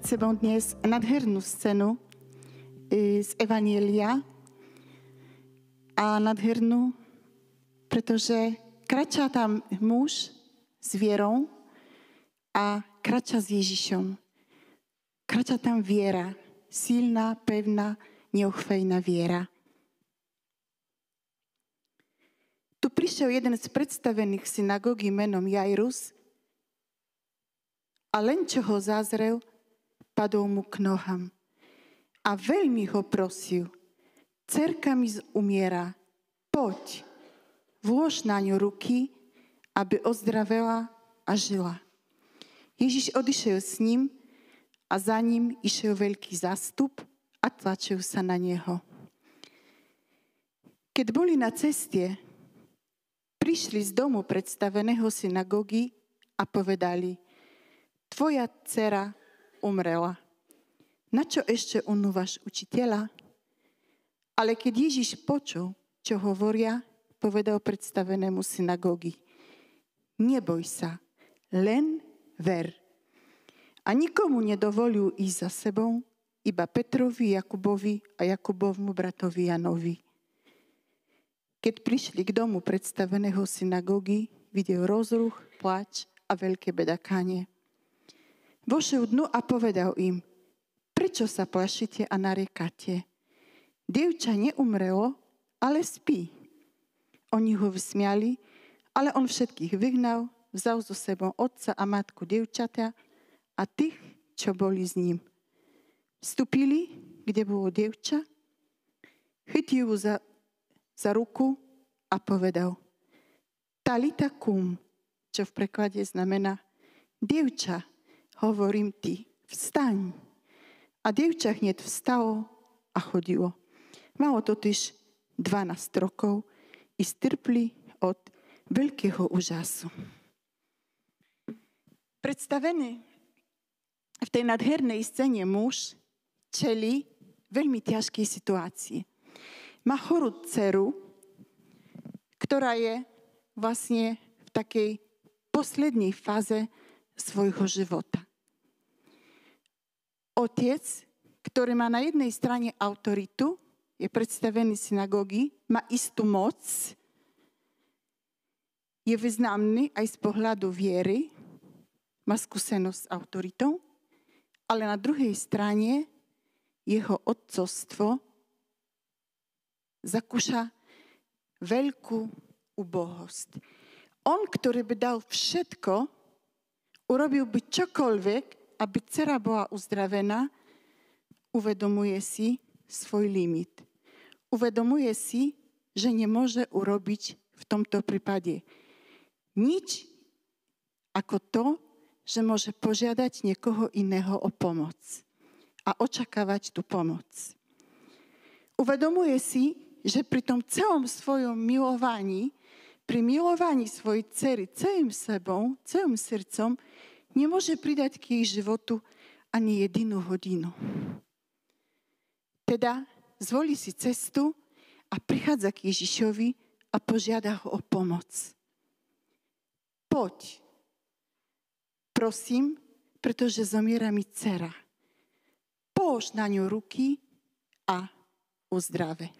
pred sebou dnes nadhernú scénu e, z Evanielia a nadhernú, pretože kračá tam muž s vierou a krača s Ježišom. Krača tam viera, silná, pevná, neochvejná viera. Tu prišiel jeden z predstavených synagógy menom Jairus a len čo ho zazrel, padol mu k nohám. A veľmi ho prosil, cerka mi umiera, poď, vlož na ňu ruky, aby ozdravela a žila. Ježiš odišiel s ním a za ním išiel veľký zastup a tlačil sa na neho. Keď boli na ceste, prišli z domu predstaveného synagógy a povedali – tvoja dcera umrela. Na čo ešte unúvaš učiteľa? Ale keď Ježiš počul, čo hovoria, povedal predstavenému synagógy. Neboj sa, len ver. A nikomu nedovolil ísť za sebou, iba Petrovi, Jakubovi a Jakubovmu bratovi Janovi. Keď prišli k domu predstaveného synagógy, videl rozruch, plač a veľké bedakánie. Vošiel dnu a povedal im, prečo sa plašite a nariekate? Dievča neumrelo, ale spí. Oni ho vysmiali, ale on všetkých vyhnal, vzal so sebou otca a matku dievčata a tých, čo boli s ním. Vstúpili, kde bolo dievča, chytil ju za, za ruku a povedal Talita kum, čo v preklade znamená dievča, hovorím ti, vstaň. A dievča hneď vstalo a chodilo. Malo totiž 12 rokov i strpli od veľkého úžasu. Predstavený v tej nadhernej scéne muž čeli veľmi ťažkej situácii. Má chorú dceru, ktorá je vlastne v takej poslednej fáze svojho života otec, ktorý má na jednej strane autoritu, je predstavený synagógy, má istú moc, je významný aj z pohľadu viery, má skúsenosť s autoritou, ale na druhej strane jeho otcovstvo zakúša veľkú ubohosť. On, ktorý by dal všetko, urobil by čokoľvek, aby dcera bola uzdravená, uvedomuje si svoj limit. Uvedomuje si, že nemôže urobiť v tomto prípade nič ako to, že môže požiadať niekoho iného o pomoc a očakávať tú pomoc. Uvedomuje si, že pri tom celom svojom milovaní, pri milovaní svojej cery celým sebou, celým srdcom, nemôže pridať k jej životu ani jedinú hodinu. Teda zvolí si cestu a prichádza k Ježišovi a požiada ho o pomoc. Poď, prosím, pretože zomiera mi dcera. Polož na ňu ruky a uzdrave.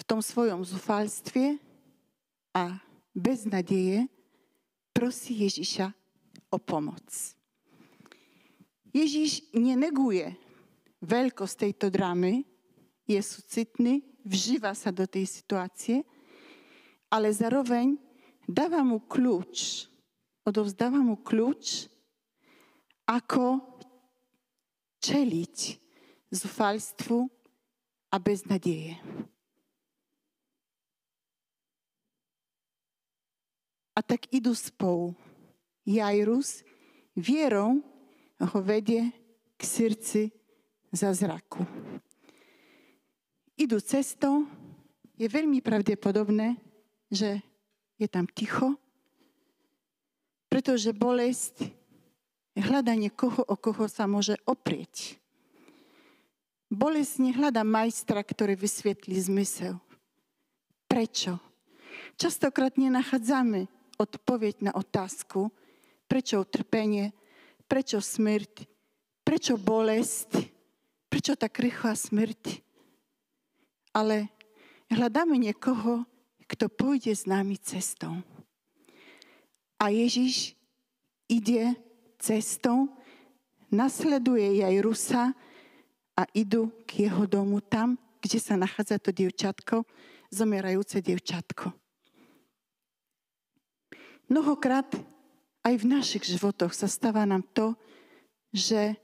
V tom svojom zúfalstve a bez nadeje prosí Ježiša o pomoc. Ježiš neneguje veľkosť tejto drámy, je súcitný, vžíva sa do tej situácie, ale zároveň dáva mu kľúč, odovzdáva mu kľúč, ako čeliť zúfalstvu a beznadeje. A tak idú spolu. Jairus vierou ho vedie k srdci za zraku. Idú cestou, je veľmi pravdepodobné, že je tam ticho, pretože bolesť hľada niekoho, o koho sa môže oprieť. Bolesť nehľada majstra, ktorý vysvetlí zmysel. Prečo? Častokrát nenachádzame odpoveď na otázku, prečo utrpenie prečo smrť, prečo bolesť, prečo tak rýchla smrť. Ale hľadáme niekoho, kto pôjde s nami cestou. A Ježiš ide cestou, nasleduje Jajrusa a idú k jeho domu tam, kde sa nachádza to dievčatko, zomierajúce dievčatko. Mnohokrát aj v našich životoch sa stáva nám to, že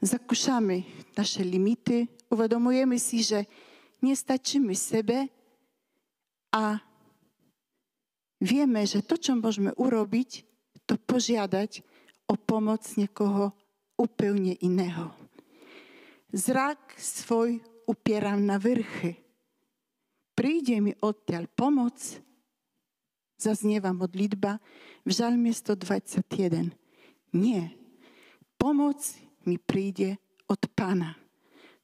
zakúšame naše limity, uvedomujeme si, že nestačíme sebe a vieme, že to, čo môžeme urobiť, to požiadať o pomoc niekoho úplne iného. Zrak svoj upieram na vrchy. Príde mi odtiaľ pomoc, zaznieva modlitba v žalme 121. Nie. Pomoc mi príde od Pána.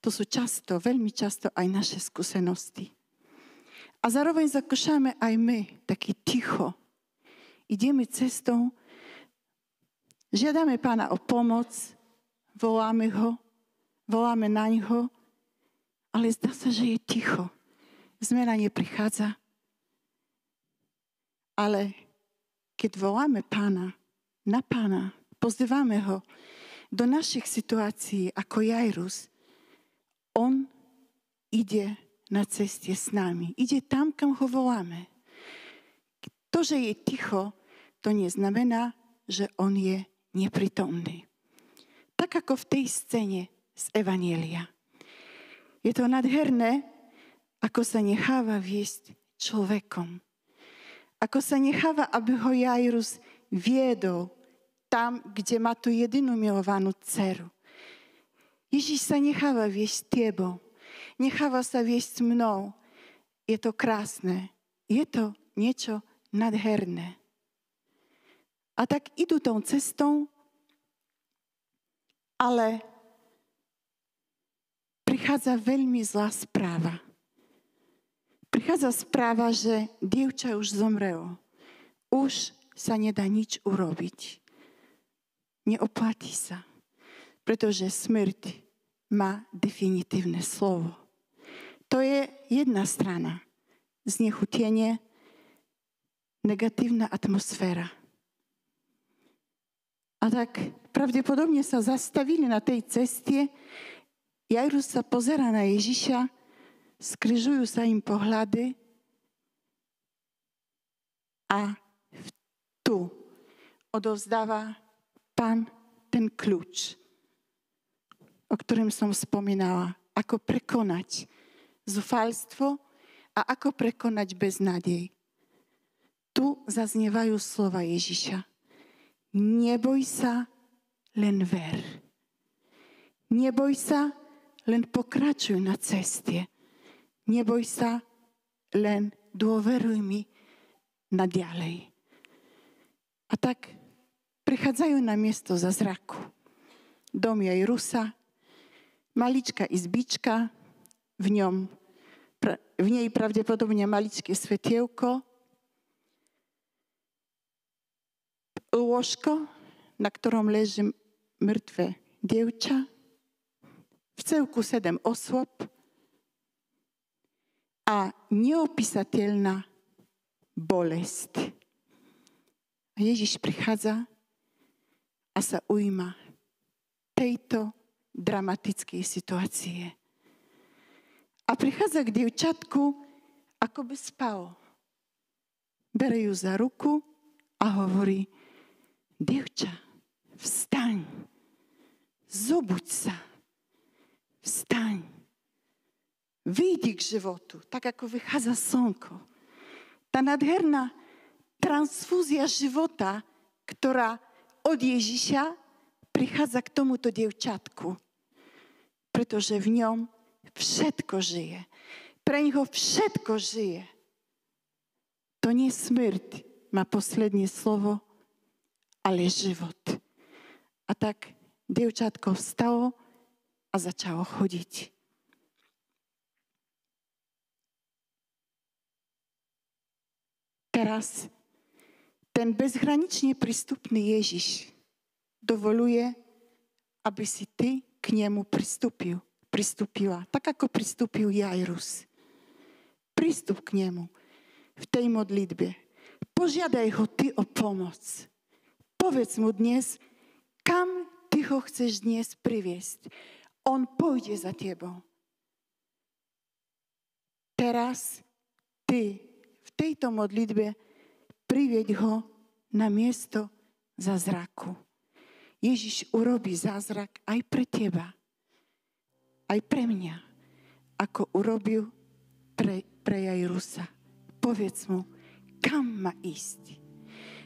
To sú často, veľmi často aj naše skúsenosti. A zároveň zakúšame aj my, taký ticho. Ideme cestou, žiadame Pána o pomoc, voláme ho, voláme na ňo, ale zdá sa, že je ticho. Zmena neprichádza. Ale keď voláme pána, na pána, pozývame ho do našich situácií ako Jairus, on ide na ceste s nami. Ide tam, kam ho voláme. To, že je ticho, to neznamená, že on je nepritomný. Tak ako v tej scéne z Evanielia. Je to nadherné, ako sa necháva viesť človekom ako sa necháva, aby ho Jairus viedol tam, kde má tú jedinú milovanú dceru. Ježiš sa necháva viesť tebou. Necháva sa viesť mnou. Je to krásne. Je to niečo nadherné. A tak idú tou cestou, ale prichádza veľmi zlá správa prichádza správa, že dievča už zomrelo. Už sa nedá nič urobiť. Neoplatí sa, pretože smrť má definitívne slovo. To je jedna strana. Znechutenie, negatívna atmosféra. A tak pravdepodobne sa zastavili na tej ceste. Jairus sa pozera na Ježiša skrižujú sa im pohľady a tu odovzdáva pán ten kľúč, o ktorým som spomínala. Ako prekonať zúfalstvo a ako prekonať beznádej. Tu zaznievajú slova Ježiša. Neboj sa, len ver. Neboj sa, len pokračuj na ceste. Neboj sa, len dôveruj mi na ďalej. A tak prichádzajú na miesto za zraku. Dom jej Rusa, maličká izbička, v, ňom, v nej pravdepodobne maličké svetielko, lôžko, na ktorom leží mŕtve dievča, v celku sedem osôb, a neopísateľná bolesť. A Ježiš prichádza a sa ujíma tejto dramatickej situácie. A prichádza k dievčatku, ako by spalo. Bere ju za ruku a hovorí, dievča, vstaň, zobuď sa, vstaň. Výjdi k životu, tak ako vychádza slnko. Tá nadherná transfúzia života, ktorá od Ježiša prichádza k tomuto dievčatku. Pretože v ňom všetko žije. Pre neho všetko žije. To nie smrť má posledné slovo, ale život. A tak dievčatko vstalo a začalo chodiť. Teraz ten bezhranične prístupný Ježiš dovoluje, aby si ty k nemu pristúpil, pristúpila. Tak ako pristúpil Jairus. Prístup k nemu v tej modlitbe. Požiadaj ho ty o pomoc. Povedz mu dnes, kam ty ho chceš dnes priviesť. On pôjde za tebou. Teraz ty tejto modlitbe privieť ho na miesto zázraku. Ježiš urobí zázrak aj pre teba, aj pre mňa, ako urobil pre, pre Jairusa. Povedz mu, kam má ísť.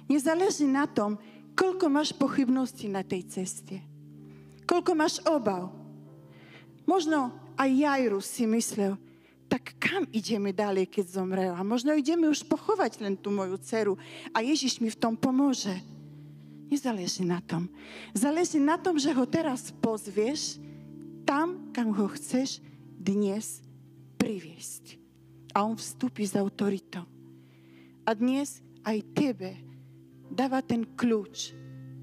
Nezáleží na tom, koľko máš pochybností na tej ceste. Koľko máš obav. Možno aj Jairus si myslel, tak kam ideme ďalej, keď zomrela? Možno ideme už pochovať len tú moju dceru a Ježiš mi v tom pomôže. Nezáleží na tom. Záleží na tom, že ho teraz pozvieš tam, kam ho chceš dnes priviesť. A on vstúpi s autoritou. A dnes aj tebe dáva ten kľúč.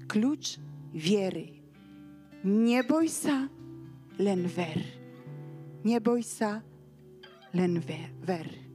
Kľúč viery. Neboj sa, len ver. Neboj sa, len l'envers.